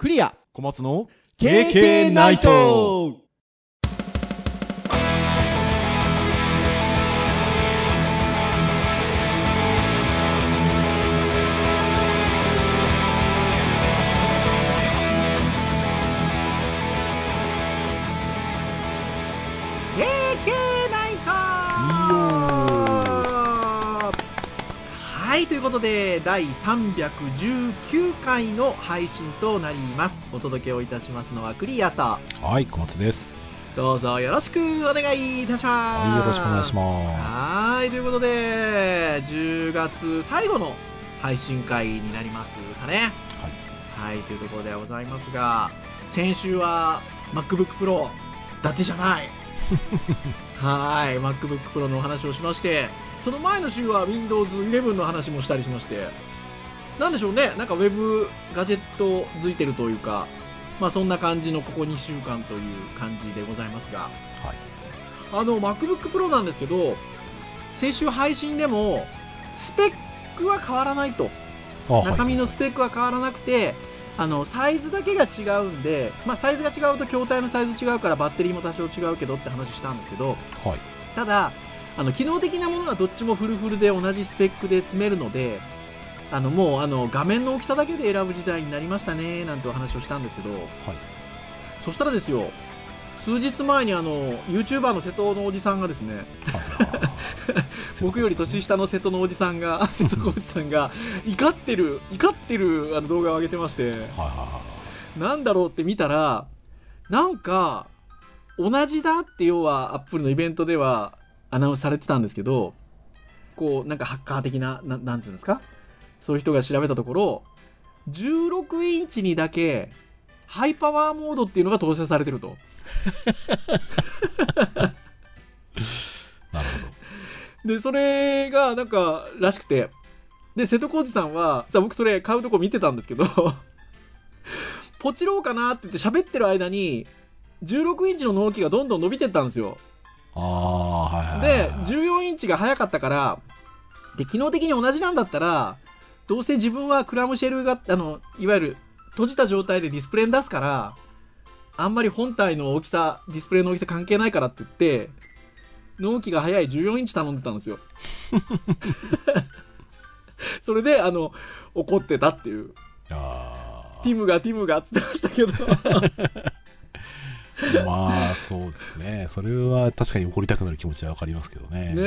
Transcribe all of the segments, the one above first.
クリア。小松の KK ナイトということで第319回の配信となります。お届けをいたしますのはクリアとはい小松です。どうぞよろしくお願いいたします。はいよろしくお願いしまはいということで10月最後の配信会になりますかね。はい、というところでございますが先週は MacBookPro だってじゃない。はい MacBookPro のお話をしましてその前の週は Windows11 の話もしたりしましてなんでしょうね。なんか Web ガジェットづいてるというかまあそんな感じのここ2週間という感じでございますが。すはい。あの MacBookPro なんですけど先週配信でもスペックは変わらないと。中身のスペックは変わらなくて、あのサイズだけが違うんで、まあ、サイズが違うと筐体のサイズ違うからバッテリーも多少違うけどって話したんですけどはい。ただあの機能的なものはどっちもフルフルで同じスペックで詰めるのであのもうあの画面の大きさだけで選ぶ時代になりましたねなんてお話をしたんですけど。はい。そしたらですよ数日前にあの YouTuber の瀬戸のおじさんがですね 僕より年下の瀬戸のおじさんが瀬戸のおじさんが怒ってる怒ってるあの動画を上げてまして。はいはなんだろうって見たら、なんか、同じだって要はアップルのイベントではアナウンスされてたんですけど、こう、なんかハッカー的な、ななんつうんですか？そういう人が調べたところ、16インチにだけ、ハイパワーモードっていうのが搭載されてると。いなるほで、それがなんか、らしくて。で、瀬戸康史さんは、さ、僕それ買うとこ見てたんですけど、ポチろうかなって言って喋ってる間に、16インチの納期がどんどん伸びてったんですよ。どああはいはいはいで、14インチが早かったから、で、機能的に同じなんだったら、どうせ自分はクラムシェルが、あの、いわゆる閉じた状態でディスプレイに出すから、あんまり本体の大きさ、ディスプレイの大きさ関係ないからって言って、納期が早い14インチ頼んでたんですよ。それで、あの、怒ってたっていう。あティムがティムがっつってましたけど。ー まあそうですね。それは確かに怒りたくなる気持ちはわかりますけどね。ね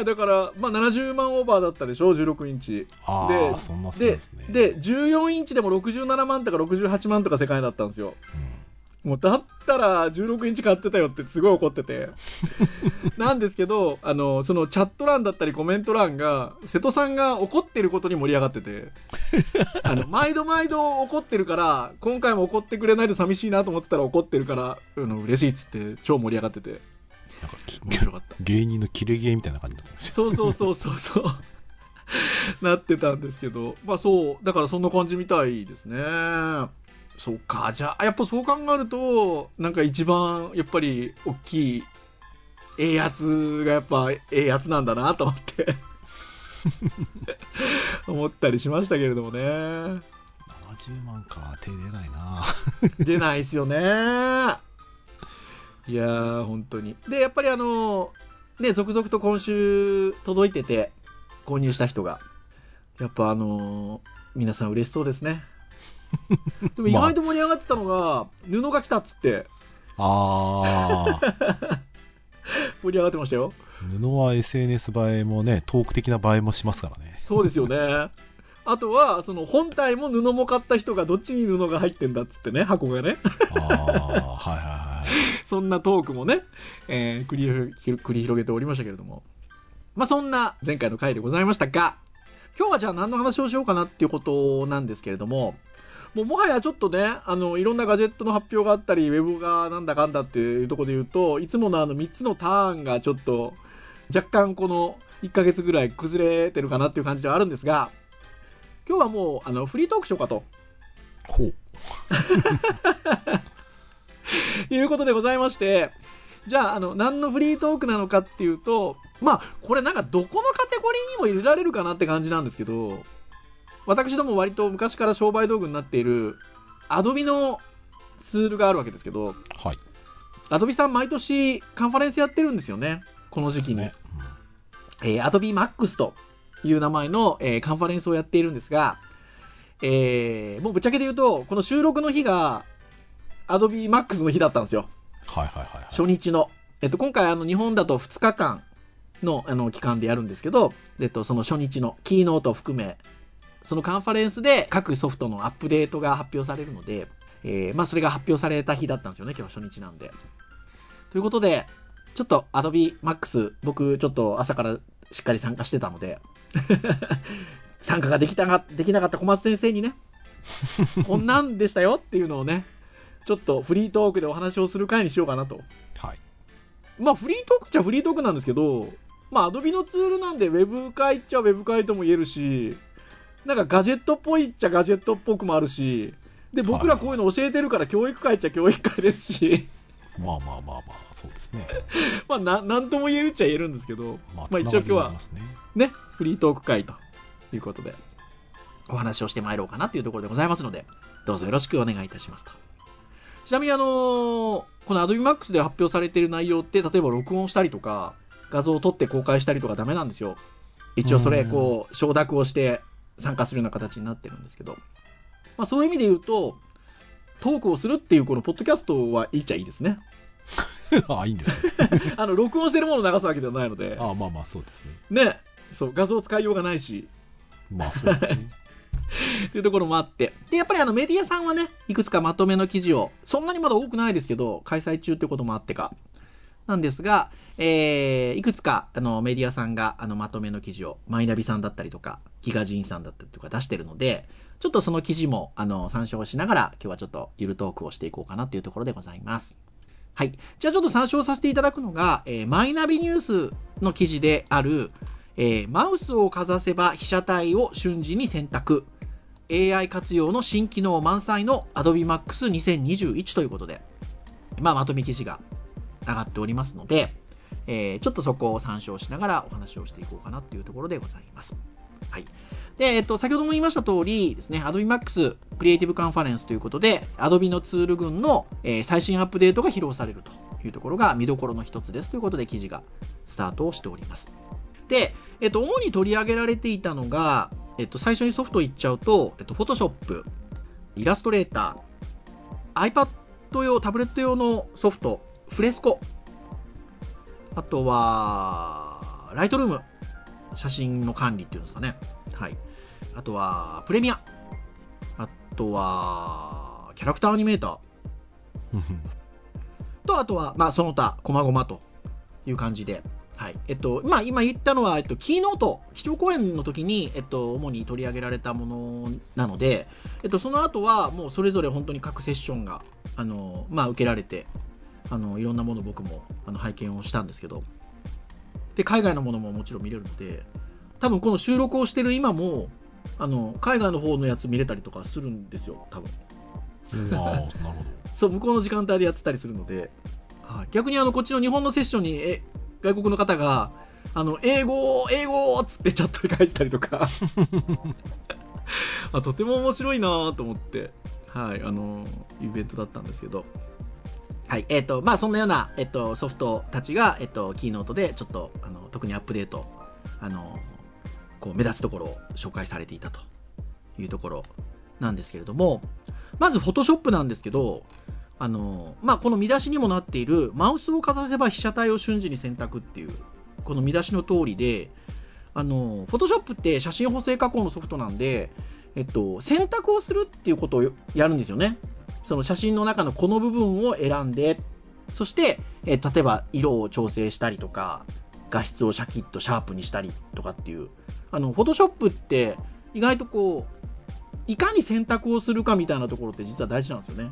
え、だから、まあ70万オーバーだったでしょ、16インチ。あであそんなですね。で、14インチでも67万とか68万とか世界だったんですよ。うんもうだったら16インチ買ってたよってすごい怒ってて。なんですけど、あの、そのチャット欄だったりコメント欄が、瀬戸さんが怒ってることに盛り上がってて、あの、毎度毎度怒ってるから、今回も怒ってくれないと寂しいなと思ってたら怒ってるから、あの、嬉しいっつって超盛り上がってて、なんかき面白かった。芸人のキレゲーみたいな感じになったそうそうそうそうそう。なってたんですけど、まあそう、だからそんな感じみたいですね。そうか、じゃあ、やっぱそう考えると、なんか一番、やっぱり、大きい、ええやつがやっぱ、ええやつなんだなと思って、思ったりしましたけれどもね。70万か手出ないな出ないですよね。いやー、本当に。で、やっぱりあの、ね、続々と今週届いてて、購入した人が。やっぱあの皆さん嬉しそうですね。でも意外と盛り上がってたのが、布が来たっつってああ 盛り上がってましたよ。布は SNS 映えもねトーク的な映えもしますからねそうですよね。あとは、その本体も布も買った人がどっちに布が入ってんだっつってね、箱がね。ああはいはいはいそんなトークもね、えー繰り繰り広げておりましたけれども。まあ、そんな前回の回でございましたが、今日はじゃあ何の話をしようかなっていうことなんですけれども、もうもはやちょっとね、あの、いろんなガジェットの発表があったり、ウェブがなんだかんだっていうところで言うと、いつものあの3つのターンがちょっと、若干この1ヶ月ぐらい崩れてるかなっていう感じではあるんですが、今日はもう、あの、フリートークしようかと。ほう いうことでございまして、じゃあ、あの、何のフリートークなのかっていうと、まあ、これなんかどこのカテゴリーにも入れられるかなって感じなんですけど、私ども割と昔から商売道具になっているアドビのツールがあるわけですけど、はい。アドビさん毎年カンファレンスやってるんですよね。この時期に。ね。えー、Adobe Max という名前の、えーカンファレンスをやっているんですが、えーもうぶっちゃけて言うと、この収録の日が Adobe Max の日だったんですよ。はいはいはいはい。初日の。えっと、今回あの日本だと2日間のあの期間でやるんですけど、えっと、その初日のキーノートを含め、そのカンファレンスで各ソフトのアップデートが発表されるので、えーまあそれが発表された日だったんですよね、今日は初日なんで。ということで、ちょっと Adobe Max、僕ちょっと朝からしっかり参加してたので、参加ができたが、できなかった小松先生にね、こんなんでしたよっていうのをね、ちょっとフリートークでお話をする回にしようかなと。はい。まあフリートークっちゃフリートークなんですけど、まあ Adobe のツールなんで Web 会っちゃ Web 会とも言えるし、なんかガジェットっぽいっちゃガジェットっぽくもあるし、で、僕らこういうの教えてるから教育会っちゃ教育会ですし、まあまあまあまあ、そうですね。まあな、なんとも言えるっちゃ言えるんですけど、まあ、まあ一応今日はねね、フリートーク会ということで、お話をしてまいろうかなというところでございますので、どうぞよろしくお願いいたしますと。ちなみにあのーこの Adobe Max で発表されている内容って、例えば録音したりとか、画像を撮って公開したりとかダメなんですよ。一応それ、うんこう、承諾をして参加するような形になってるんですけど、まあそういう意味で言うと、トークをするっていうこのポッドキャストはいいっちゃいいですね。あ、いいんですね。あの、録音してるものを流すわけではないので、あまあまあ、そうですね。ね、そう、画像使いようがないし、まあ、そうですね。っていうところもあって。で、やっぱりあのメディアさんはね、いくつかまとめの記事を、そんなにまだ多くないですけど、開催中ってこともあってか、なんですが、えー、いくつかあのメディアさんがあのまとめの記事を、マイナビさんだったりとか、ギガジンさんだったりとか出してるので、ちょっとその記事もあの参照しながら、今日はちょっとゆるトークをしていこうかなというところでございます。はい。じゃあちょっと参照させていただくのが、えーマイナビニュースの記事である、えーマウスをかざせば被写体を瞬時に選択。AI 活用の新機能満載の Adobe Max 2021ということで、まあ、まとめ記事がっておりますので、えーちょっとそこを参照しながらお話をしていこうかなというところでございます。はい。で、えっと、先ほども言いました通りですね、Adobe Max クリエイティブカンファレンスということで、Adobe のツール群の、えー最新アップデートが披露されるというところが見どころの一つですということで記事がスタートをしております。で、えっと、主に取り上げられていたのが、えっと、最初にソフト言っちゃうと、えっと、Photoshop、イラストレーター、iPad 用、タブレット用のソフト、フレスコ、あとは、ライトルーム、写真の管理っていうんですかね。はい。あとは、プレミア、あとは、キャラクターアニメーター、と、あとは、まあ、その他、細々と。いう感じで、はい。えっと、まあ、今言ったのは、えっと、キーノート、基調講演の時に、えっと、主に取り上げられたものなので、えっと、その後は、もうそれぞれ本当に各セッションが、あの、まあ、受けられて、あの、いろんなもの僕も、あの、拝見をしたんですけど、で、海外のものももちろん見れるので、多分この収録をしてる今も、あの、海外の方のやつ見れたりとかするんですよ、多分。うん。ああ、なるほど。そう、向こうの時間帯でやってたりするので、はい。逆にあの、こっちの日本のセッションに、え、外国の方が、あの、英語、英語っつってチャットで返したりとか、あとても面白いなと思って、はい、あの、イベントだったんですけど、はい、えっ、と、まあ、そんなような、えっ、と、ソフトたちが、えっ、と、キーノートで、ちょっと、あの、特にアップデート、あの、こう、目立つところを紹介されていたというところなんですけれども、まず、フォトショップなんですけど、あの、まあ、この見出しにもなっている、マウスをかざせば被写体を瞬時に選択っていう、この見出しの通りで、あの、フォトショップって写真補正加工のソフトなんで、えっと、選択をするっていうことをやるんですよね。その写真の中のこの部分を選んで、そして、えー例えば色を調整したりとか、画質をシャキッとシャープにしたりとかっていう。あの、フォトショップって意外とこう、いかに選択をするかみたいなところって実は大事なんですよね。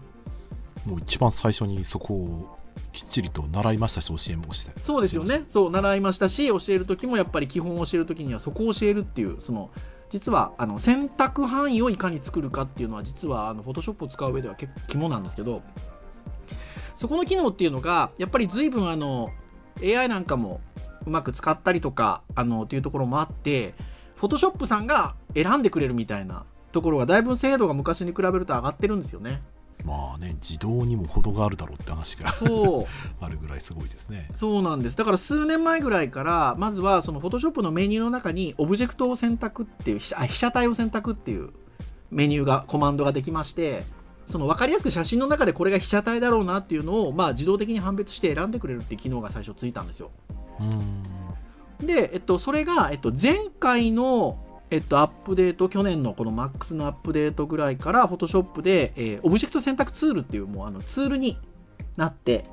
もう一番最初にそこをきっちりと習いましたし、教えもして。そうですよね。そう、習いましたし、教える時もやっぱり基本を教える時にはそこを教えるっていう、その、実は、あの、選択範囲をいかに作るかっていうのは、実は、あの、フォトショップを使う上では結構肝なんですけど、そこの機能っていうのが、やっぱり随分あの、AI なんかもうまく使ったりとか、あの、っていうところもあって、フォトショップさんが選んでくれるみたいなところがだいぶ精度が昔に比べると上がってるんですよね。まあね自動にも程があるだろうって話が あるぐらいすごいですね。そうなんです。だから数年前ぐらいからまずはそのフォトショップのメニューの中にオブジェクトを選択っていう被写被写体を選択っていうメニューがコマンドができましてその分かりやすく写真の中でこれが被写体だろうなっていうのを、まあ、自動的に判別して選んでくれるっていう機能が最初ついたんですよ。うん。で、えっと、それが、えっと、前回の、えっと、アップデート去年のこの MAX のアップデートぐらいから Photoshop で、えーオブジェクト選択ツールっていうもうあのツールになって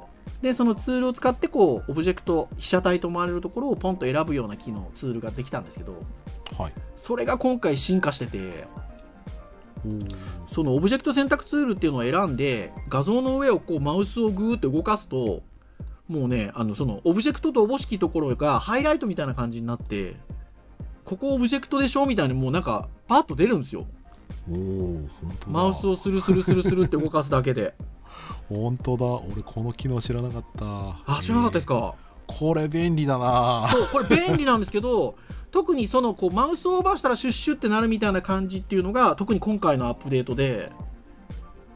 でそのツールを使ってこうオブジェクト被写体と思われるところをポンと選ぶような機能ツールができたんですけどはい。それが今回進化しててそのオブジェクト選択ツールっていうのを選んで画像の上をこうマウスをグーって動かすともうねあのそのオブジェクトとおぼしきところがハイライトみたいな感じになってここオブジェクトでしょみたいにもうなんかパッと出るんですよ。おー本当だ。マウスをスルスルスルスルって動かすだけで。本当だ。俺この機能知らなかった。あ知らなかったですか、えーこれ便利だな。そうこれ便利なんですけど特にそのこうマウスオーバーしたらシュッシュってなるみたいな感じっていうのが特に今回のアップデートで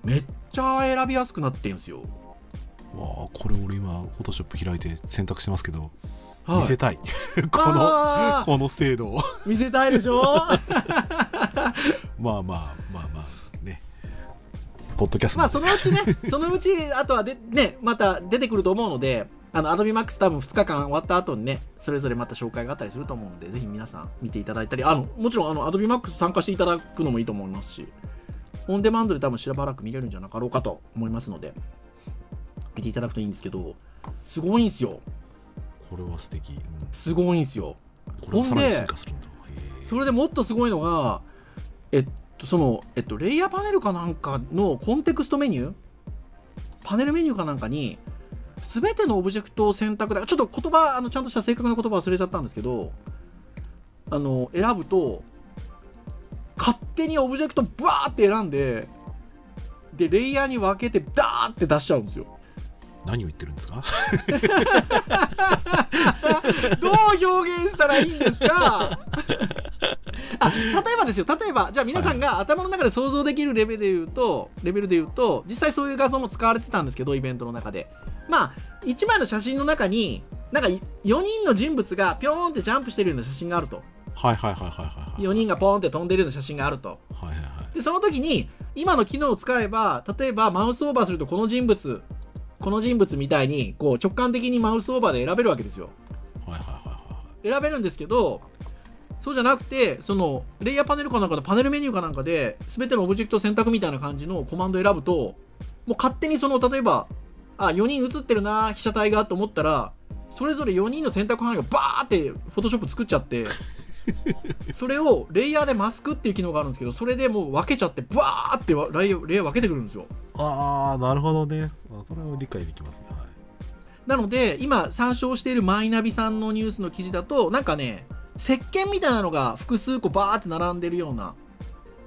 めっちゃ選びやすくなってんですよ。わあこれ俺今フォトショップ開いて選択してますけど、はい見せたい。このあー。この精度を。見せたいでしょ？まあまあまあまあね。ポッドキャスト。まあそのうちね そのうちあとはでねまた出てくると思うのであのアドビマックス多分2日間終わった後にねそれぞれまた紹介があったりすると思うのでぜひ皆さん見ていただいたりあのもちろんあのアドビマックス参加していただくのもいいと思いますしオンデマンドで多分しばらく見れるんじゃなかろうかと思いますので見ていただくといいんですけどすごいんすよこれは素敵、うんすごいんすよこれはさらに進化するんだへーそれでもっとすごいのが、えっと、その、えっと、レイヤーパネルかなんかのコンテクストメニュー？パネルメニューかなんかに、すべてのオブジェクトを選択だ。ちょっと言葉、あの、ちゃんとした正確な言葉忘れちゃったんですけど、あの、選ぶと、勝手にオブジェクトブワーって選んで、で、レイヤーに分けて、ダーって出しちゃうんですよ。何を言ってるんですか？どう表現したらいいんですか？あ例えばですよ。例えばじゃあ皆さんが頭の中で想像できるレベルで言うとレベルで言うと実際そういう画像も使われてたんですけどイベントの中で。まあ1枚の写真の中になんか4人の人物がピョーンってジャンプしてるような写真があると。はいはいはいはいはいはい。4人がポーンって飛んでるような写真があると。はいはいはい。でその時に今の機能を使えば例えばマウスオーバーするとこの人物この人物みたいにこう直感的にマウスオーバーで選べるわけですよ。はいはいはいは選べるんですけどそうじゃなくてそのレイヤーパネルかなんかのパネルメニューかなんかで全てのオブジェクト選択みたいな感じのコマンド選ぶともう勝手にその例えばあ4人写ってるな被写体がと思ったらそれぞれ4人の選択範囲がバーってフォトショップ作っちゃって それをレイヤーでマスクっていう機能があるんですけどそれでもう分けちゃってバーってわレイヤーレイヤー分けてくるんですよ。ああなるほどね。あそれは理解できますね。はい。なので今参照しているマイナビさんのニュースの記事だとなんかね石鹸みたいなのが複数個バーって並んでるような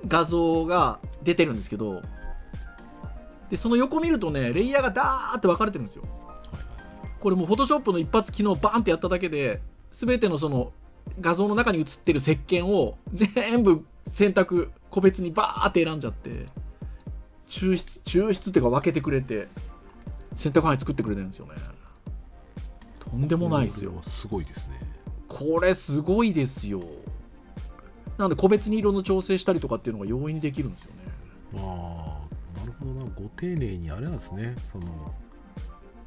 画像が出てるんですけどでその横見るとねレイヤーがダーって分かれてるんですよ。これもうフォトショップの一発機能バーンってやっただけで全てのその画像の中に映ってる石鹸を全部選択個別にバーって選んじゃって抽出抽出っていうか分けてくれて選択範囲作ってくれてるんですよね。とんでもないですよ。すごいですね。これすごいですよ。なので個別に色の調整したりとかっていうのが容易にできるんですよね。ああなるほどな。ご丁寧にあれなんですね。その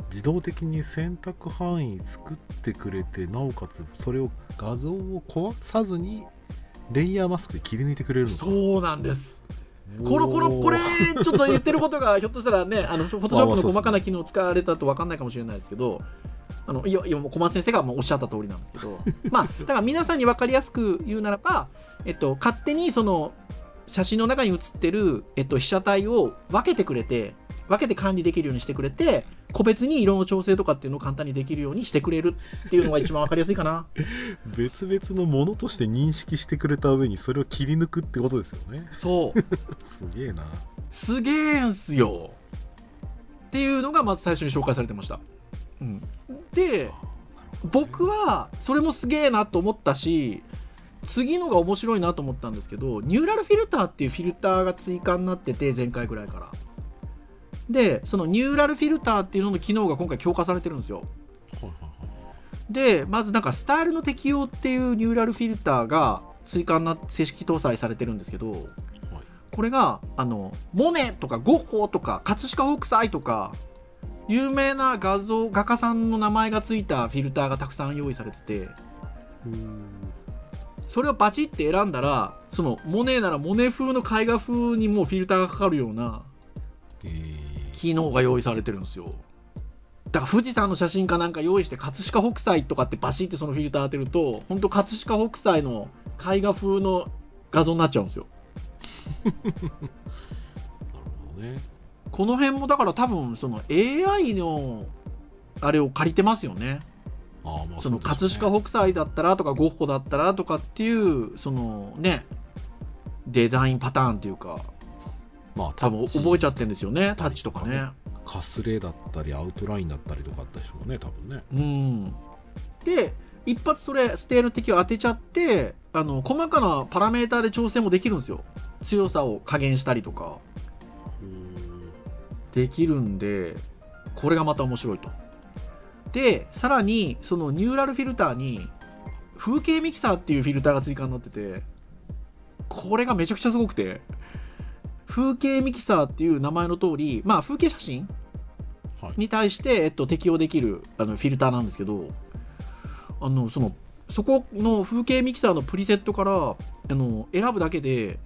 自動的に選択範囲作ってくれてなおかつそれを画像を壊さずにレイヤーマスクで切り抜いてくれるのか。そうなんです。このこのこれちょっと言ってることがひょっとしたらねあのフォトショップの細かな機能を使われたと分かんないかもしれないですけどあのいやいやもう小松先生がおっしゃった通りなんですけど。まあだから皆さんに分かりやすく言うならば、えっと、勝手にその写真の中に写ってる、えっと、被写体を分けてくれて分けて管理できるようにしてくれて個別に色の調整とかっていうのを簡単にできるようにしてくれるっていうのが一番分かりやすいかな。別々のものとして認識してくれた上にそれを切り抜くってことですよね。そう。すげえな。すげえんすよ。っていうのがまず最初に紹介されてました、うん、で僕はそれもすげえなと思ったし次のが面白いなと思ったんですけどニューラルフィルターっていうフィルターが追加になってて前回ぐらいからでそのニューラルフィルターっていうのの機能が今回強化されてるんですよ。でまずなんかスタイルの適用っていうニューラルフィルターが追加な正式搭載されてるんですけどこれがあのモネとかゴッホとか葛飾北斎とか有名な画像画家さんの名前がついたフィルターがたくさん用意されててそれをバチって選んだらそのモネならモネ風の絵画風にもうフィルターがかかるようなえー。機能が用意されてるんですよ。だから富士山の写真かなんか用意して葛飾北斎とかってバシってそのフィルター当てると本当葛飾北斎の絵画風の画像になっちゃうんですよ。なるほどね。この辺もだから多分その AI のあれを借りてますよね。ああまあそね葛飾北斎だったらとかゴッホだったらとかっていうそのね。デザインパターンっていうかまあ多分覚えちゃゃってるんですよねタッチとかね。かすれだったりアウトラインだったりとかあったでしょうね多分ね。うん。で一発それステール敵を当てちゃってあの細かなパラメーターで調整もできるんですよ。強さを加減したりとか。できるんでこれがまた面白いと。でさらにそのニューラルフィルターに風景ミキサーっていうフィルターが追加になっててこれがめちゃくちゃすごくて風景ミキサーっていう名前の通りまあ風景写真はい。に対して、えっと、適用できるあのフィルターなんですけどあのそのそこの風景ミキサーのプリセットからあの選ぶだけで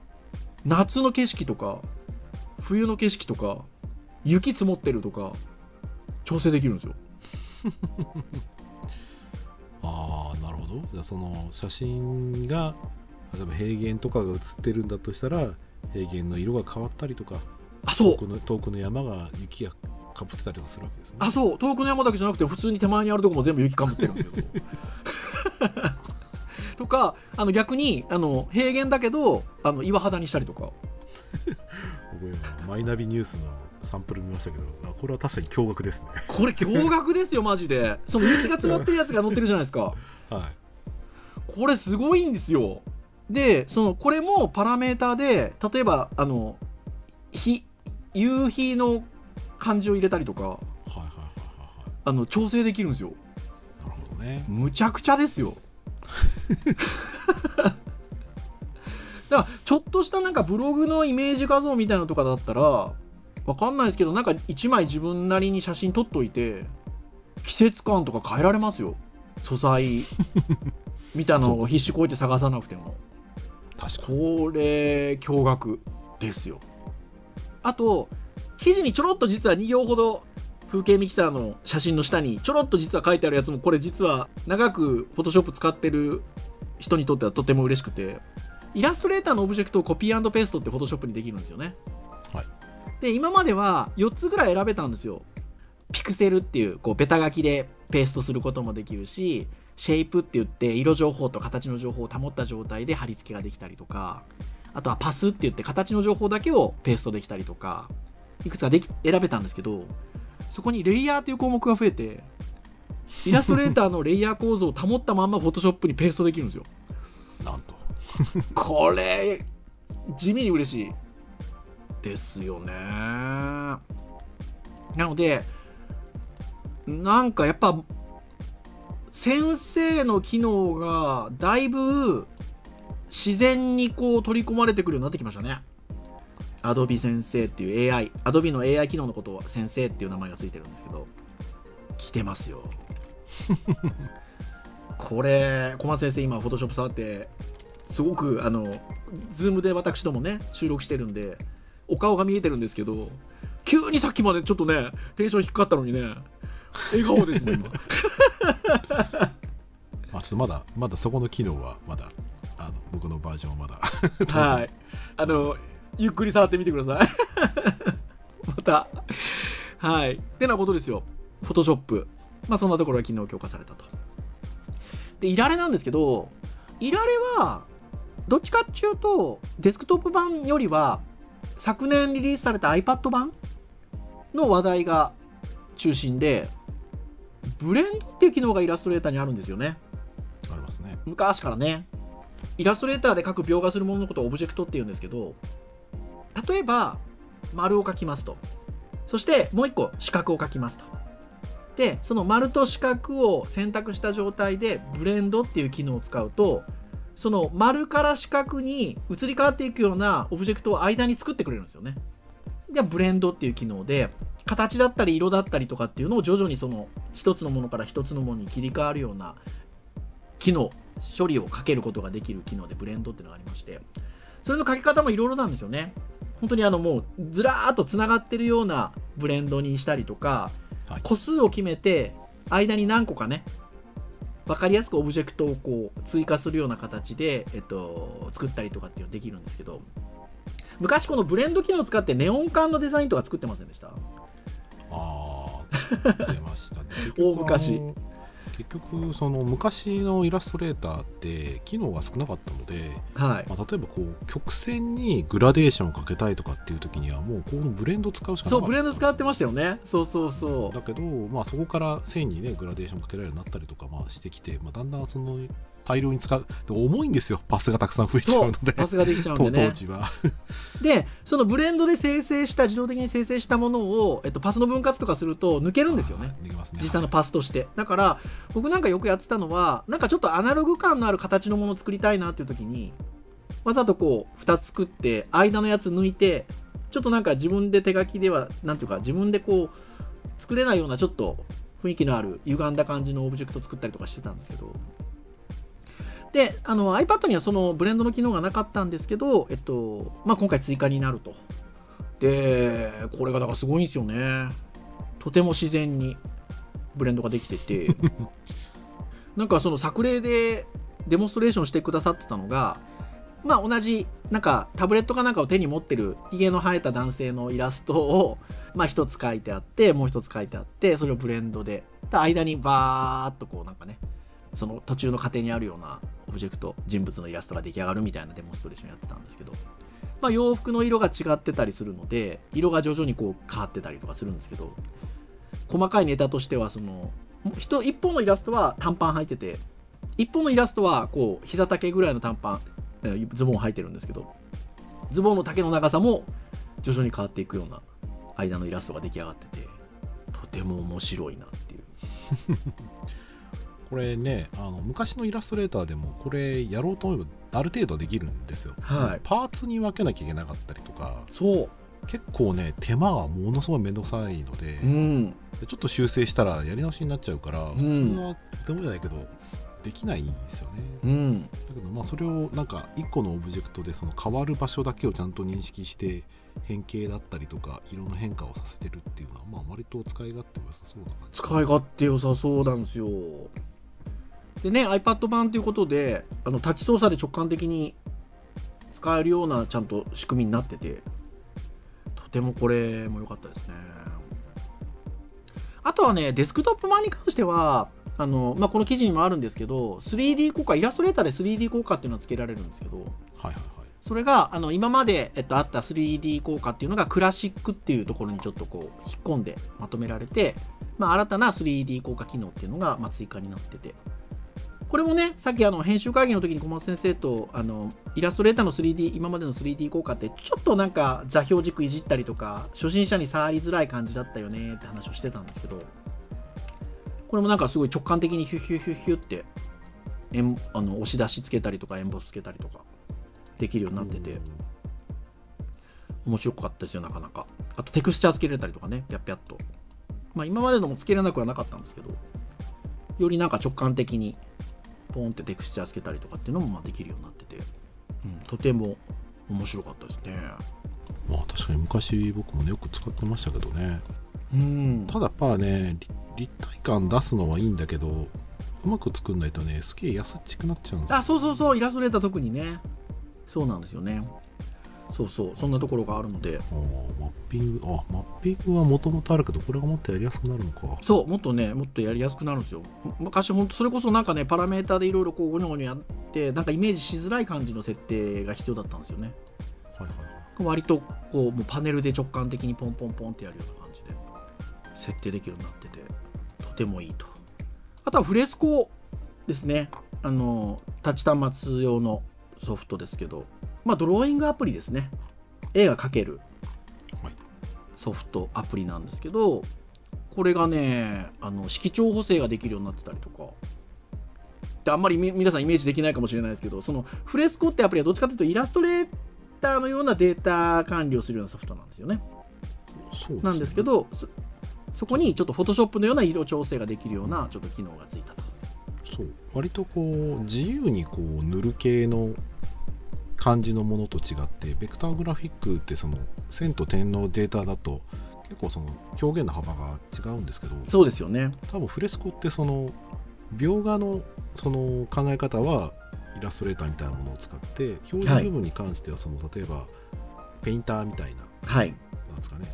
夏の景色とか冬の景色とか雪積もってるとか調整できるんですよ。ああなるほど。じゃあその写真が例えば平原とかが写ってるんだとしたら平原の色が変わったりとかあそう。遠くの遠くの山が雪がかぶってたりとかするわけですね。あそう。遠くの山だけじゃなくて普通に手前にあるとこも全部雪かぶってるんですよ とかあの逆にあの平原だけどあの岩肌にしたりとか。マイナビニュースのサンプル見ましたけどあこれは確かに驚愕ですね。これ驚愕ですよマジで。その雪が詰まってるやつが乗ってるじゃないですか。はい。これすごいんですよでそのこれもパラメーターで例えばあの日夕日の漢字を入れたりとかはいはいはいはいはい。あの調整できるんですよ。なるほどね。むちゃくちゃですよ。だからちょっとしたなんかブログのイメージ画像みたいなのとかだったらわかんないですけどなんか1枚自分なりに写真撮っといて季節感とか変えられますよ。素材。みたいなのを必死こいて探さなくても確かに。これ驚愕ですよ。あと記事にちょろっと実は2行ほど風景ミキサーの写真の下にちょろっと実は書いてあるやつもこれ実は長くフォトショップ使ってる人にとってはとても嬉しくてイラストレーターのオブジェクトをコピーペーストってフォトショップにできるんですよね。はいで今までは4つぐらい選べたんですよ。ピクセルっていうこうベタ書きでペーストすることもできるしシェイプって言って色情報と形の情報を保った状態で貼り付けができたりとかあとはパスって言って形の情報だけをペーストできたりとかいくつかでき選べたんですけどそこにレイヤーという項目が増えてイラストレーターのレイヤー構造を保ったまんまフォトショップにペーストできるんですよ。なんと。これ地味に嬉しい。ですよね。なのでなんかやっぱ先生の機能がだいぶ自然にこう取り込まれてくるようになってきましたね。Adobe 先生っていう AI Adobe の AI 機能のことを先生っていう名前がついてるんですけど来てますよ。これ小松先生今フォトショップ触ってすごくあのズームで私どもね収録してるんでお顔が見えてるんですけど急にさっきまでちょっとねテンション低かったのにね笑顔ですね今。あちょっとまだまだそこの機能はまだあの僕のバージョンはまだ。はい。あのゆっくり触ってみてください。また。はい。ってなことですよ。フォトショップまあそんなところが昨日強化されたと。でいられなんですけどいられはどっちかっていうとデスクトップ版よりは昨年リリースされた iPad 版の話題が中心でブレンドっていう機能がイラストレーターにあるんですよね。ありますね。昔からね。イラストレーターで描く描画するもののことをオブジェクトっていうんですけど例えば丸を描きますと。そしてもう一個四角を描きますと。でその丸と四角を選択した状態でブレンドっていう機能を使うとその丸から四角に移り変わっていくようなオブジェクトを間に作ってくれるんですよね。でブレンドっていう機能で形だったり色だったりとかっていうのを徐々にその一つのものから一つのものに切り替わるような機能処理をかけることができる機能でブレンドっていうのがありましてそれのかけ方もいろいろなんですよね。本当にあのもうずらーっとつながってるようなブレンドにしたりとか、はい、個数を決めて間に何個かね分かりやすくオブジェクトをこう追加するような形で、えっと、作ったりとかっていうのできるんですけど昔このブレンド機能を使ってネオン管のデザインとか作ってませんでした？ああ出ましたね。大昔。結局その昔のイラストレーターって機能が少なかったので、はい。まあ、例えばこう曲線にグラデーションをかけたいとかっていう時にはもうこのブレンド使うしかなかった。そうブレンド使ってましたよね。そうそうそう。だけど、まあ、そこから線にねグラデーションかけられるようになったりとか、まあ、してきて、まあ、だんだんその大量に使う。重いんですよ。パスがたくさん増えちゃうので。パスができちゃうんでね。当時は。でそのブレンドで生成した自動的に生成したものを、えっと、パスの分割とかすると抜けるんですよね。ね。実際のパスとして。だから僕なんかよくやってたのはなんかちょっとアナログ感のある形のものを作りたいなっていう時にわざとこう2つ作って間のやつ抜いてちょっとなんか自分で手書きではなんていうか自分でこう作れないようなちょっと雰囲気のある歪んだ感じのオブジェクト作ったりとかしてたんですけどであの iPad にはそのブレンドの機能がなかったんですけど、えっとまあ、今回追加になると。でこれがだからすごいんですよね。とても自然にブレンドができてて。なんかその作例でデモンストレーションしてくださってたのがまあ同じなんかタブレットかなんかを手に持ってるひげの生えた男性のイラストをまあ一つ書いてあってもう一つ書いてあってそれをブレンドで。で間にバーっとこうなんかねその途中の過程にあるようなオブジェクト人物のイラストが出来上がるみたいなデモンストレーションやってたんですけど、まあ、洋服の色が違ってたりするので色が徐々にこう変わってたりとかするんですけど細かいネタとしてはその人一本のイラストは短パン履いてて一本のイラストはこう膝丈ぐらいの短パンズボンを履いてるんですけどズボンの丈の長さも徐々に変わっていくような間のイラストが出来上がっててとても面白いなっていう。これねあの昔のイラストレーターでもこれやろうと思えばある程度できるんですよ、はい、パーツに分けなきゃいけなかったりとかそう。結構ね手間がものすごい面倒くさいのでうん、でちょっと修正したらやり直しになっちゃうから、うん、そんなとてもじゃないけどできないんですよね、うん、だけどまあそれをなんか1個のオブジェクトでその変わる場所だけをちゃんと認識して変形だったりとか色の変化をさせてるっていうのはまあ割と使い勝手良さそうな感じ。使い勝手良さそうなんですよでね iPad 版ということであのタッチ操作で直感的に使えるようなちゃんと仕組みになっててとてもこれも良かったですね。あとはねデスクトップ版に関してはあの、まあ、この記事にもあるんですけど 3D 効果イラストレーターで 3D 効果っていうのはつけられるんですけど、はいはいはい、それがあの今まで、えっと、あった 3D 効果っていうのがクラシックっていうところにちょっとこう引っ込んでまとめられて、まあ、新たな 3D 効果機能っていうのが、まあ、追加になっててこれもね、さっきあの編集会議の時に小松先生とあのイラストレーターの 3D、今までの 3D 効果ってちょっとなんか座標軸いじったりとか、初心者に触りづらい感じだったよねって話をしてたんですけど、これもなんかすごい直感的にヒュッヒュッヒュッヒュってえんあの押し出しつけたりとかエンボスつけたりとかできるようになってて、面白かったですよ、なかなか。あとテクスチャーつけられたりとかね、ぴゃっぴゃっと。まあ今までのもつけれなくはなかったんですけど、よりなんか直感的にポンってテクスチャーつけたりとかっていうのもまあできるようになってて、うん、とても面白かったですね。まあ確かに昔僕もねよく使ってましたけどね。うん。ただやっぱね立体感出すのはいいんだけどうまく作んないとねすげえ安っちくなっちゃうんですよ。あそうそうそう。イラストレーター特にね。そうなんですよね。そうそう。そんなところがあるので。マッピングあマッピングはもともとあるけどこれがもっとやりやすくなるのか。そうもっとねもっとやりやすくなるんですよ。昔ほんとそれこそなんかねパラメーターでいろいろこうゴニョゴニョやってなんかイメージしづらい感じの設定が必要だったんですよね。はいはいはい。割とこうもうパネルで直感的にポンポンポンってやるような感じで設定できるようになっててとてもいいと。あとはフレスコですね。あのタッチ端末用のソフトですけど、まあ、ドローイングアプリですね。絵が描ける。はいソフトアプリなんですけどこれがねあの色調補正ができるようになってたりとか。であんまりみ皆さんイメージできないかもしれないですけどそのフレスコってアプリはどっちかというとイラストレーターのようなデータ管理をするようなソフトなんですよね。そうなんですけどそそこにちょっとフォトショップのような色調整ができるようなちょっと機能がついたと。そう。割とこう自由にこう塗る系の感じのものと違ってベクターグラフィックってその線と点のデータだと結構その表現の幅が違うんですけどそうですよね。多分フレスコってその描画のその考え方はイラストレーターみたいなものを使って表示部分に関してはその、例えばペインターみたいなはい。なんですかね。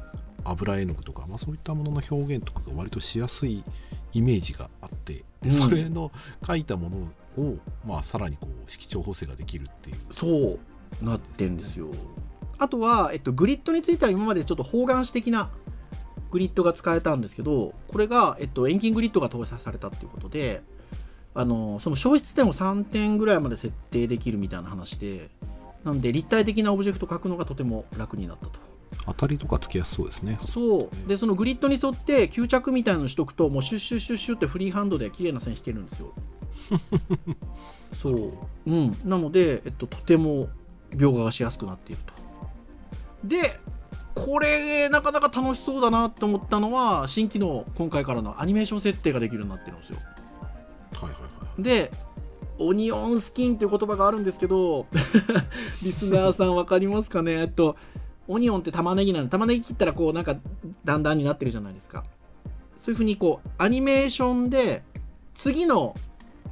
油絵の具とか、まあ、そういったものの表現とかが割としやすいイメージがあってうそれの描いたものを、まあ、さらにこう色調補正ができるっていう。そうなってんですよ。あとは、えっと、グリッドについては今までちょっと方眼紙的なグリッドが使えたんですけどこれが、えっと、遠近グリッドが搭載されたっていうことであのその消失点を3点ぐらいまで設定できるみたいな話でなんで立体的なオブジェクトを描くのがとても楽になったと。当たりとかつけやすそうですね。そう。でそのグリッドに沿って吸着みたいなのしとくともうシュッシュッシュッシュってフリーハンドで綺麗な線引けるんですよ そう。うん。なので、えっと、とても描画がしやすくなっていると。でこれなかなか楽しそうだなと思ったのは新機能今回からのアニメーション設定ができるようになってるんですよ。はいはいはいでオニオンスキンっていう言葉があるんですけど リスナーさん分かりますかね？えっとオニオンって玉ねぎなの。玉ねぎ切ったらこうなんか段々になってるじゃないですか。そういうふうにこうアニメーションで次の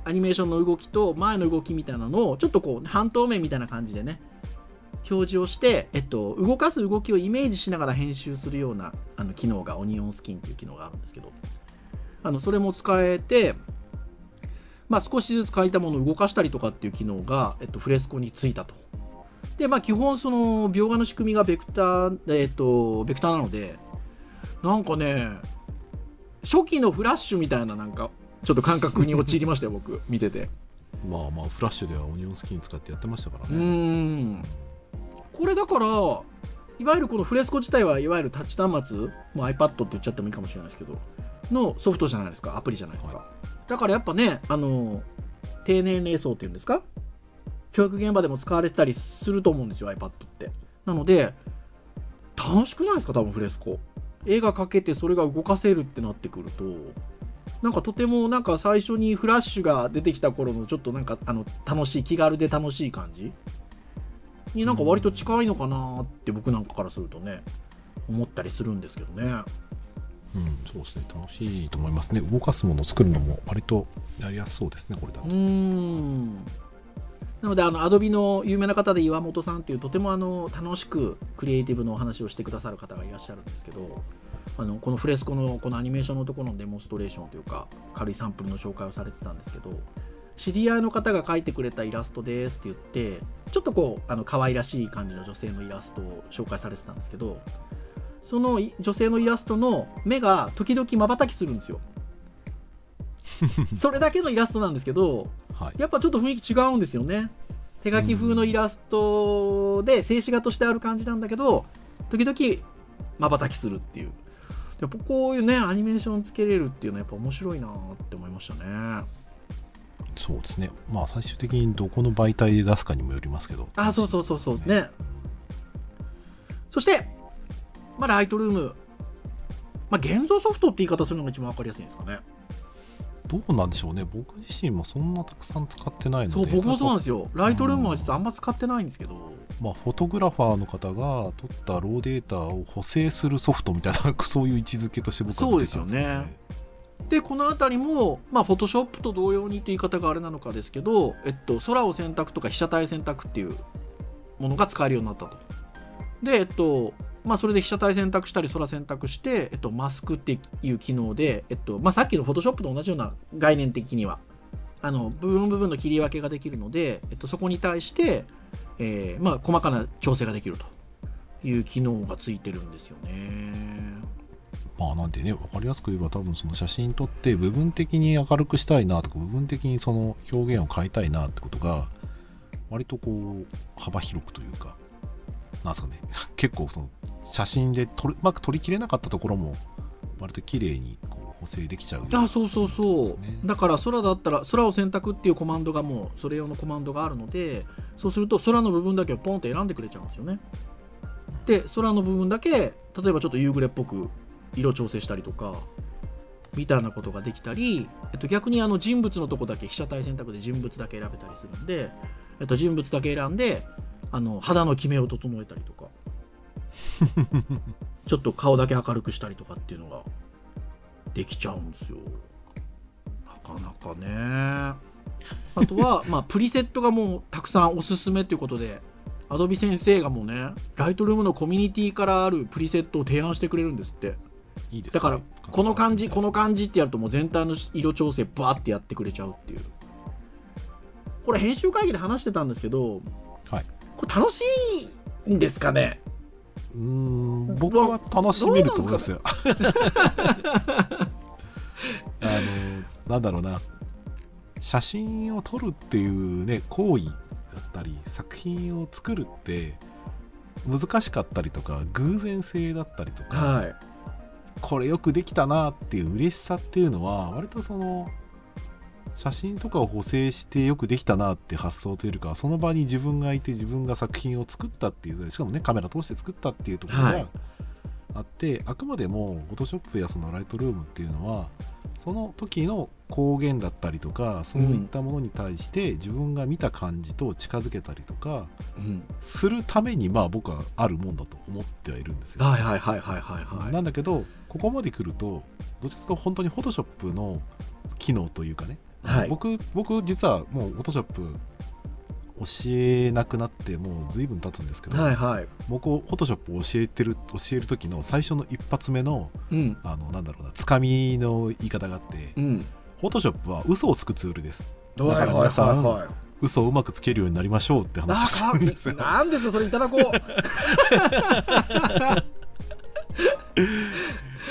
アニメーションの動きと前の動きみたいなのをちょっとこう半透明みたいな感じでね表示をして、えっと、動かす動きをイメージしながら編集するようなあの機能がオニオンスキンっていう機能があるんですけどあのそれも使えてまあ、少しずつ書いたものを動かしたりとかっていう機能が、えっと、フレスコについたと。で、まあ、基本、その、描画の仕組みがベクター、えっと、ベクターなので、なんかね、初期のフラッシュみたいな、なんか、ちょっと感覚に陥りましたよ、僕、見てて。まあまあフラッシュではオニオンスキン使ってやってましたからうねーん。これだから、いわゆるこのフレスコ自体はいわゆるタッチ端末、もう iPad って言っちゃってもいいかもしれないですけど、のソフトじゃないですか、アプリじゃないですか。だからやっぱね、あの、低年齢層っていうんですか？教育現場でも使われてたりすると思うんですよ、iPad って。なので、楽しくないですか、多分フレスコ。絵が描けてそれが動かせるってなってくると、なんかとてもなんか最初にフラッシュが出てきた頃のちょっとなんかあの楽しい気軽で楽しい感じ？になんか割と近いのかなって僕なんかからするとね思ったりするんですけどね。うんそうですね。楽しいと思いますね。動かすものを作るのも割とやりやすそうですねこれだと。うーん。なのであのアドビの有名な方で岩本さんっていうとてもあの楽しくクリエイティブのお話をしてくださる方がいらっしゃるんですけどあのこのフレスコのこのアニメーションのところのデモンストレーションというか軽いサンプルの紹介をされてたんですけど知り合いの方が描いてくれたイラストですって言ってちょっとこうあの可愛らしい感じの女性のイラストを紹介されてたんですけどそのい女性のイラストの目が時々まばたきするんですよ。それだけのイラストなんですけどはい。やっぱちょっと雰囲気違うんですよね。手書き風のイラストで静止画としてある感じなんだけど時々まばたきするっていうやっぱこういうねアニメーションつけれるっていうのはやっぱ面白いなって思いましたね。そうですね。まあ最終的にどこの媒体で出すかにもよりますけど。あそうそうそうそう。ね。そしてまあライトルーム。まあ現像ソフトって言い方するのが一番わかりやすいんですかねどうなんでしょうね。僕自身もそんなたくさん使ってないので。そう僕もそうなんですよ。ライトルームはうん実はあんま使ってないんですけど。まあ、フォトグラファーの方が撮ったローデータを補正するソフトみたいな そういう位置づけとして僕は見てたんそうですよね。でこの辺りもまあフォトショップと同様にという言い方があれなのかですけど、えっと、空を選択とか被写体選択っていうものが使えるようになったと。でえっとまあそれで被写体選択したり空選択して、えっと、マスクっていう機能で、えっとまあ、さっきのフォトショップと同じような概念的にはあの部分部分の切り分けができるので、えっと、そこに対して、えーまあ、細かな調整ができるという機能がついてるんですよね。まあなんでね分かりやすく言えば多分その写真撮って部分的に明るくしたいなとか部分的にその表現を変えたいなってことが割とこう幅広くというかなんですかね。結構その写真で撮るうまく撮りきれなかったところも割と綺麗にこう補正できちゃうあそうそうそう、ね。だから空だったら空を選択っていうコマンドがもうそれ用のコマンドがあるのでそうすると空の部分だけをポンって選んでくれちゃうんですよね。で空の部分だけ例えばちょっと夕暮れっぽく色調整したりとかみたいなことができたり、えっと、逆にあの人物のとこだけ被写体選択で人物だけ選べたりするんで、えっと、人物だけ選んであの肌のキメを整えたりとか。ちょっと顔だけ明るくしたりとかっていうのができちゃうんですよ。なかなかね。あとは、まあ、プリセットがもうたくさんおすすめということでアドビ先生がもうねライトルームのコミュニティからあるプリセットを提案してくれるんですって。いいですね。だからこの感じこの感じってやるともう全体の色調整バーってやってくれちゃうっていう。これ編集会議で話してたんですけどはいこれ楽しいんですかね？うーん僕は楽しめると思いますよ。あのなんだろうな。写真を撮るっていうね行為だったり作品を作るって難しかったりとか偶然性だったりとか、はい。これよくできたなっていう嬉しさっていうのは割とその写真とかを補正してよくできたなって発想というよりかはその場に自分がいて自分が作品を作ったっていうしかもねカメラ通して作ったっていうところはい。があって、あくまでもフォトショップやそのライトルームっていうのはその時の光源だったりとかそういったものに対して自分が見た感じと近づけたりとかうん。するためにまあ僕はあるもんだと思ってはいるんですよ。はいはいはいはいはいはい。なんだけどここまで来るとどっちかというと本当にフォトショップの機能というかね、はい。僕僕実はもうフォトショップ教えなくなってもう随分経つんですけど、はいはい。僕フォトショップを教えてる教える時の最初の一発目のうん。あのなんだろうなつかみの言い方があって、うん。フォトショップは嘘をつくツールです。はいはいはい皆さんはい嘘をうまくつけるようになりましょうって話をするんですよ。なんですよそれいただこう。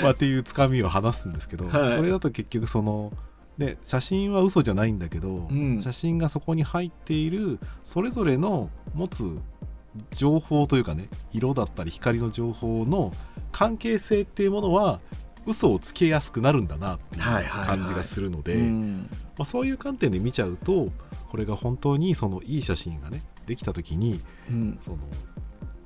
まあ、っていうつかみを話すんですけど、はい。これだと結局その、ね、写真は嘘じゃないんだけど、ん。写真がそこに入っているそれぞれの持つ情報というかね色だったり光の情報の関係性っていうものは嘘をつけやすくなるんだなっていう感じがするので、そういう観点で見ちゃうとこれが本当にそのいい写真がねできた時にうん。その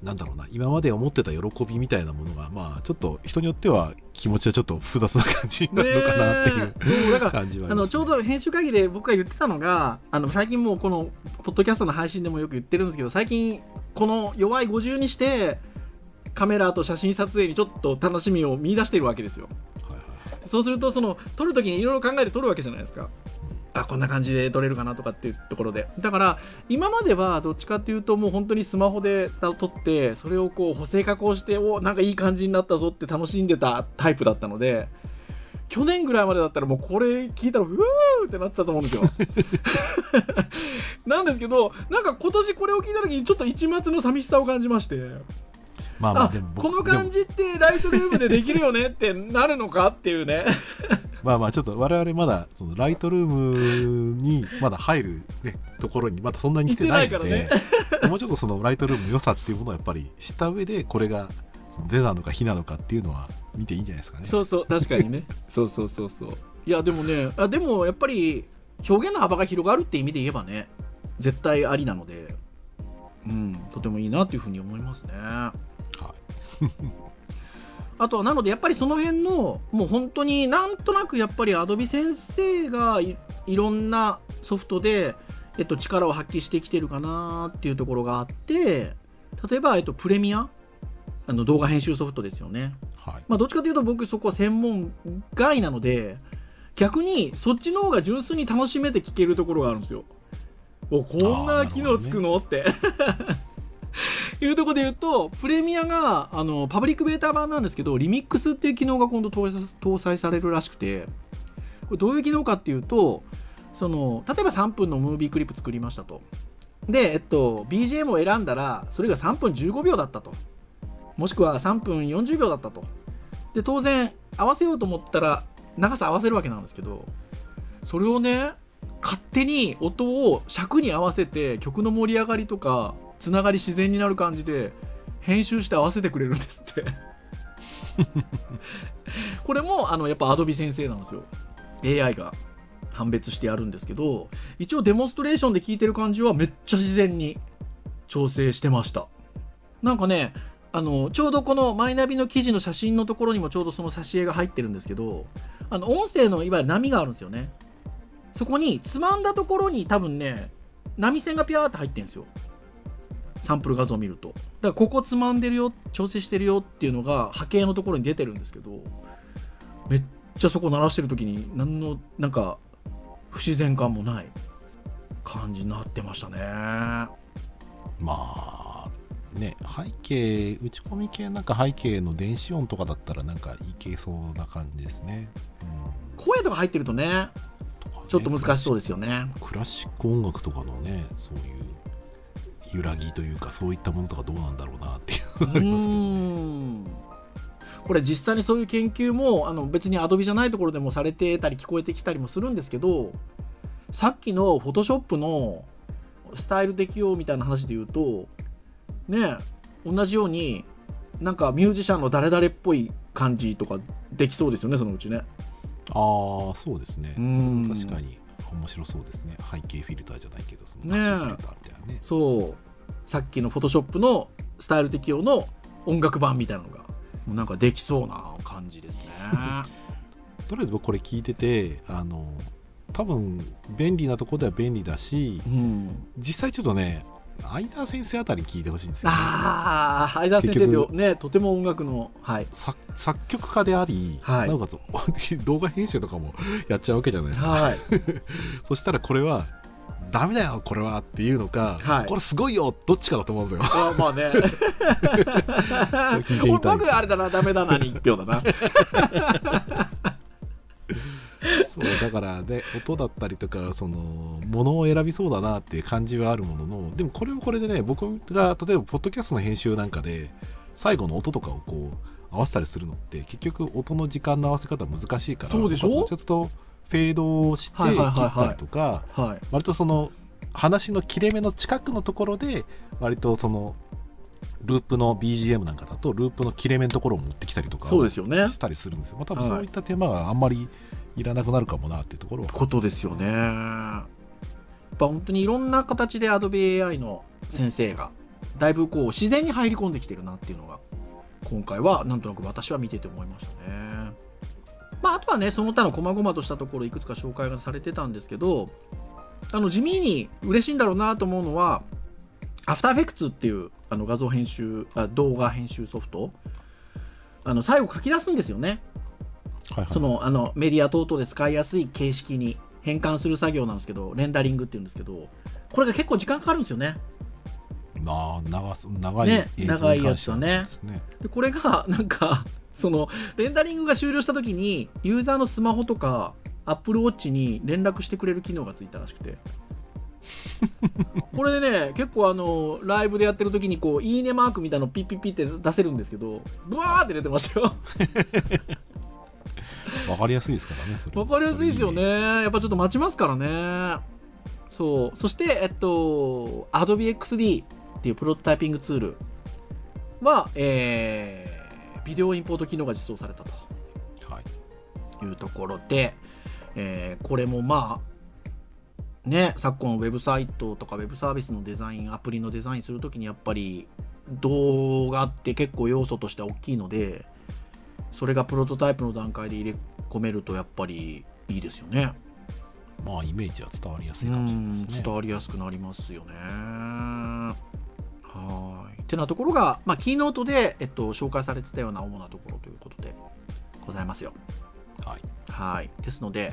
なんだろうな今まで思ってた喜びみたいなものがまあちょっと人によっては気持ちはちょっと複雑な感じになるのかなっていうそうだから感じはあのちょうど編集会議で僕が言ってたのがあの最近もうこのポッドキャストの配信でもよく言ってるんですけど最近この弱い50にしてカメラと写真撮影にちょっと楽しみを見出してるわけですよ。はいはいはい。そうするとその撮るときにいろいろ考えて撮るわけじゃないですかあこんな感じで撮れるかなとかっていうところで。だから今まではどっちかっていうともう本当にスマホで撮ってそれをこう補正加工しておなんかいい感じになったぞって楽しんでたタイプだったので去年ぐらいまでだったらもうこれ聞いたらうーってなってたと思うんですよ。なんですけどなんか今年これを聞いた時にちょっと一抹の寂しさを感じまして。あまあまあこの感じってライトルームでできるよねってなるのかっていうねまあまあちょっと我々まだそのライトルームにまだ入る、ね、ところにまだそんなに来てないので もうちょっとそのライトルームの良さっていうものをやっぱり知った上でこれが出なのか非なのかっていうのは見ていいんじゃないですかね。そうそう確かにね。そうそうそう。そういやでもねあでもやっぱり表現の幅が広がるって意味で言えばね絶対ありなのでうんとてもいいなっていうふうに思いますね。はいあとはなのでやっぱりその辺のもう本当になんとなくやっぱりアドビ先生がいいろんなソフトで、えっと、力を発揮してきてるかなっていうところがあって例えば、えっと、プレミア？あの動画編集ソフトですよね。はい。まあ、どっちかというと僕そこは専門外なので逆にそっちの方が純粋に楽しめて聞けるところがあるんですよ。おこんな機能つくの、って いうところで言うとプレミアがあのパブリックベータ版なんですけどリミックスっていう機能が今度搭載搭載されるらしくてこれどういう機能かっていうとその例えば3分のムービークリップ作りましたと。で、えっと、BGM を選んだらそれが3分15秒だったと。もしくは3分40秒だったと。で当然合わせようと思ったら長さ合わせるわけなんですけどそれをね勝手に音を尺に合わせて曲の盛り上がりとかつながり自然になる感じで編集して合わせてくれるんですって。これもあのやっぱアドビ先生なんですよ。AI が判別してやるんですけど一応デモンストレーションで聞いてる感じはめっちゃ自然に調整してました。なんかねあのちょうどこのマイナビの記事の写真のところにもちょうどその挿絵が入ってるんですけどあの音声のいわゆる波があるんですよね。そこにつまんだところに多分ね波線がピャーって入ってるんですよサンプル画像を見ると。だからここつまんでるよ調整してるよっていうのが波形のところに出てるんですけどめっちゃそこ鳴らしてる時に何のなんか不自然感もない感じになってましたね。まあね背景打ち込み系なんか背景の電子音とかだったらなんかいけそうな感じですね、うん、声とか入ってるとねちょっと難しそうですよね。クラシック音楽とかのねそういう揺らぎというかそういったものとかどうなんだろうなっていうのありますけどね。これ実際にそういう研究もあの別にアドビじゃないところでもされてたり聞こえてきたりもするんですけどさっきのフォトショップのスタイル適用みたいな話で言うとね同じようになんかミュージシャンの誰々っぽい感じとかできそうですよねそのうちね。ああそうですね。確かに面白そうですね。背景フィルターじゃないけどそのねね。そうさっきのフォトショップのスタイル適用の音楽版みたいなのがもうなんかできそうな感じですね。とりあえず僕これ聞いててあの多分便利なところでは便利だし、うん、実際ちょっとね相沢先生あたり聞いてほしいんですよ、ね、ああ相沢先生ってねとても音楽の、はい、作作曲家であり、はい、なおかつ 動画編集とかもやっちゃうわけじゃないですか、はい、そしたらこれはダメだよこれはっていうのか、はい、これすごいよどっちかだと思うんですよ。あまあね。僕あれだなダメだなに1票だな。そうだからね音だったりとかそのものを選びそうだなっていう感じはあるもののでもこれはこれでね僕が例えばポッドキャストの編集なんかで最後の音とかをこう合わせたりするのって結局音の時間の合わせ方難しいからそうでしょ？ちょっとフェードをして切ったりとか、割とその話の切れ目の近くのところで割とそのループの BGM なんかだとループの切れ目のところを持ってきたりとかしたりするんですよ。まあ、多分そういった手間があんまりいらなくなるかもなっていうところは。ことですよね。やっぱ本当にいろんな形で AdobeAI の先生がだいぶこう自然に入り込んできてるなっていうのが今回はなんとなく私は見てて思いましたね。まあ、あとはねその他の細々としたところいくつか紹介がされてたんですけどあの地味に嬉しいんだろうなと思うのはアフターエフェクツっていうあの画像編集あ動画編集ソフトあの最後書き出すんですよねはいはい、そのあのメディア等々で使いやすい形式に変換する作業なんですけどレンダリングっていうんですけどこれが結構時間かかるんですよね。な長長い、ね、長いやつはね。でこれがなんかそのレンダリングが終了した時にユーザーのスマホとかアップルウォッチに連絡してくれる機能がついたらしくて。これでね結構あのライブでやってる時にこういいねマークみたいなのピッピッピって出せるんですけどブワーって出てましたよ わかりやすいですからね、それ。わかりやすいですよね。やっぱちょっと待ちますからね。そう。そして、えっと、Adobe XD っていうプロトタイピングツールは、えー、ビデオインポート機能が実装されたと。はい。いうところで、えー、これもまあ、ね、昨今ウェブサイトとかウェブサービスのデザイン、アプリのデザインするときにやっぱり動画って結構要素としては大きいので、それがプロトタイプの段階で入れ込めるとやっぱりいいですよね。まあイメージは伝わりやすいかもしれないですね。伝わりやすくなりますよね。はい。ってなところが、まあ、キーノートで、えっと、紹介されてたような主なところということでございますよ。はい。はい。ですので、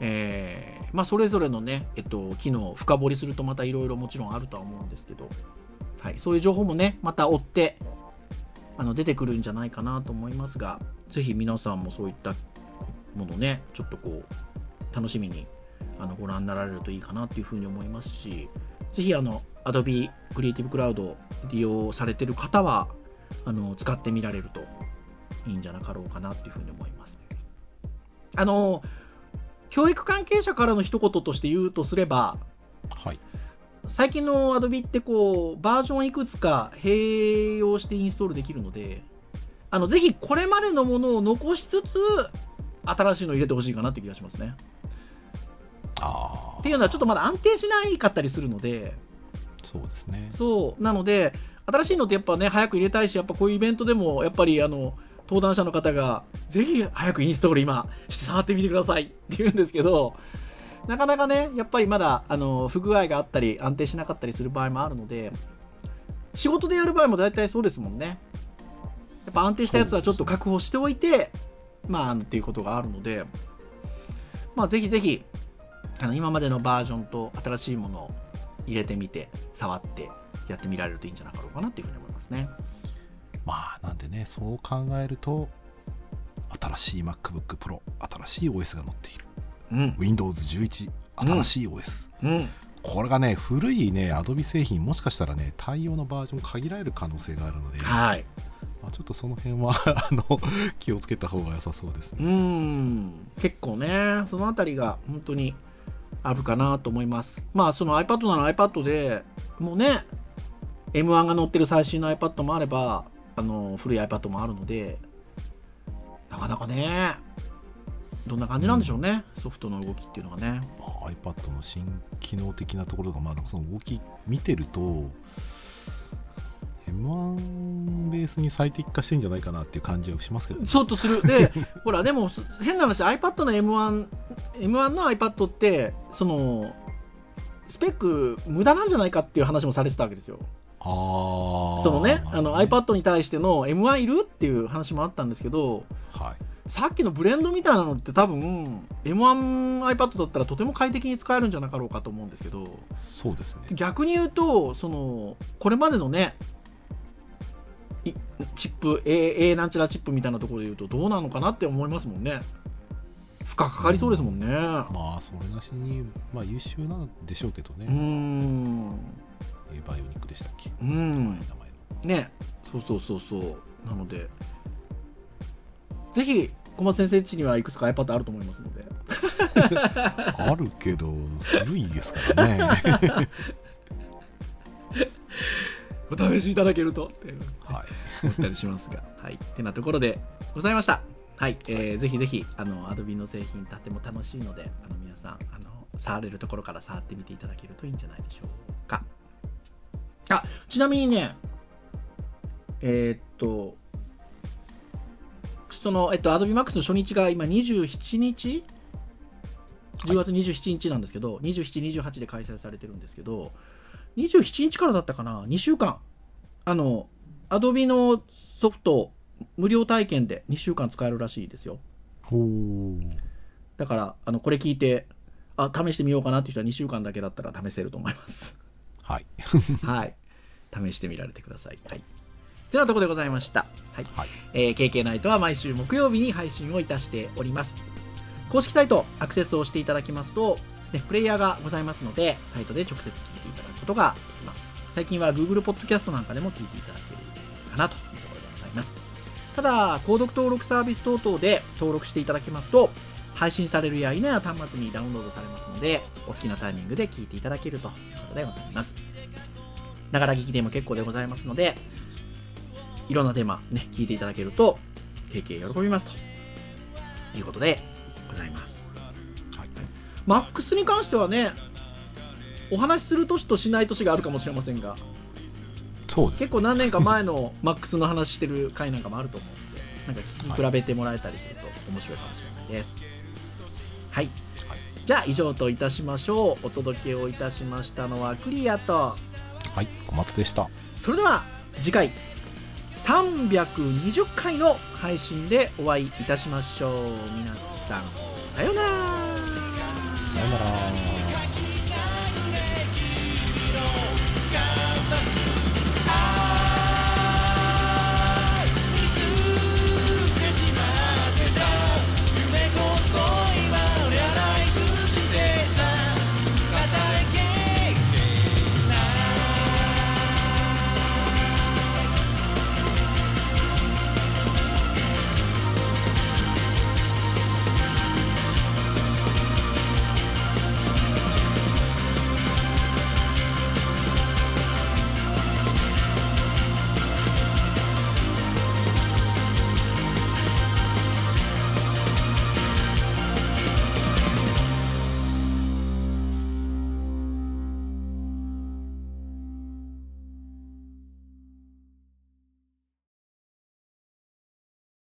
えー、まあ、それぞれのね、えっと、機能を深掘りするとまたいろいろもちろんあるとは思うんですけど、はい。そういう情報もね、また追って、あの出てくるんじゃないかなと思いますが、ぜひ皆さんもそういったものね、ちょっとこう、楽しみにあのご覧になられるといいかなというふうに思いますし、ぜひあの Adobe Creative Cloud 利用されてる方は、あの使ってみられるといいんじゃなかろうかなっていうふうに思います。あの教育関係者からの一言として言うとすればはい。最近の Adobe ってこうバージョンいくつか併用してインストールできるのであのぜひこれまでのものを残しつつ新しいのを入れてほしいかなって気がしますね。ああっていうのはちょっとまだ安定しないかったりするので。そうですね。そう。なので新しいのってやっぱね早く入れたいしやっぱこういうイベントでもやっぱりあの登壇者の方がぜひ早くインストール今して触ってみてください。って言うんですけどなかなかねやっぱりまだあの不具合があったり安定しなかったりする場合もあるので仕事でやる場合も大体そうですもんね。やっぱ安定したやつはちょっと確保しておいて、まあっていうことがあるので。まあぜひぜひあの今までのバージョンと新しいものを入れてみて触ってやってみられるといいんじゃなかろうかなっていうふうに思いますね。まあなんでねそう考えると新しい MacBook Pro 新しい OS が載っている。うん。Windows11 新しい OS、うん。これがね古いね Adobe 製品もしかしたらね対応のバージョン限られる可能性があるので、はい。まあ、ちょっとその辺は あの気をつけた方が良さそうですうね、ん。結構ねそのあたりが本当にあるかなと思います。まあその iPad なら iPad でもうね M1 が載ってる最新の iPad もあればあの古い iPad もあるのでなかなかねどんな感じなんでしょうね、ソフトの動きっていうのがね。まあ iPad の新機能的なところが、まあ、なんかその動き見てると M1 ベースに最適化してんじゃないかなっていう感じはしますけどね。そうとする。で ほらでもす変な話 iPad の M1M1 M1 の iPad ってそのスペック無駄なんじゃないかっていう話もされてたわけですよ。ああそのねあの iPad に対しての M1 いるっていう話もあったんですけどはい。さっきのブレンドみたいなのって多分 M1iPad だったらとても快適に使えるんじゃなかろうかと思うんですけど。そうですね。逆に言うとそのこれまでのねいチップ A, A なんちゃらチップみたいなところで言うとどうなのかなって思いますもんね。負荷かかりそうですもんね。まあそれなしに、まあ、優秀なんでしょうけどね、うーん。えーバイオニックでしたっけ、うん。その名前の。ね。そうそうそうそう。なのでぜひ小松先生家にはいくつか iPad あると思いますので。あるけど古いですからね お試しいただけるとはい。思ったりしますが。はい。ってなところでございました。はい、えーぜひぜひあの Adobe の製品とても楽しいのであの皆さんあの触れるところから触ってみていただけるといいんじゃないでしょうか。あちなみにねえーっとその、えっと、Adobe Max の初日が今27日？10月27日なんですけど、27、28で開催されてるんですけど、27日からだったかな、2週間、あの、Adobe のソフト、無料体験で2週間使えるらしいですよ。だから、あの、これ聞いて、あ、試してみようかなっていう人は2週間だけだったら試せると思います。はい はい。試してみられてください。はい。てなところでございました。はい。はいえー KK ナイトは毎週木曜日に配信をいたしております。公式サイトアクセスをしていただきますとですね、プレイヤーがございますので、サイトで直接聞いていただくことができます。最近は Google Podcast なんかでも聞いていただけるかなというところでございます。ただ、購読登録サービス等々で登録していただきますと、配信されるや否や端末にダウンロードされますので、お好きなタイミングで聞いていただけるということでございます。ながら聞きでも結構でございますので、いろんなテーマね、聞いていただけると、経験喜びますということでございます。はいマックスに関してはね、お話しする年としない年があるかもしれませんが、そうです。結構何年か前の マックスの話してる回なんかもあると思う。ので、なんか聞き比べてもらえたりすると面白いかもしれないです。はい。はいじゃあ以上といたしましょう。お届けをいたしましたのはクリアと、はい小松でした。それでは次回。320回の配信でお会いいたしましょう。皆さんさようなら。さよなら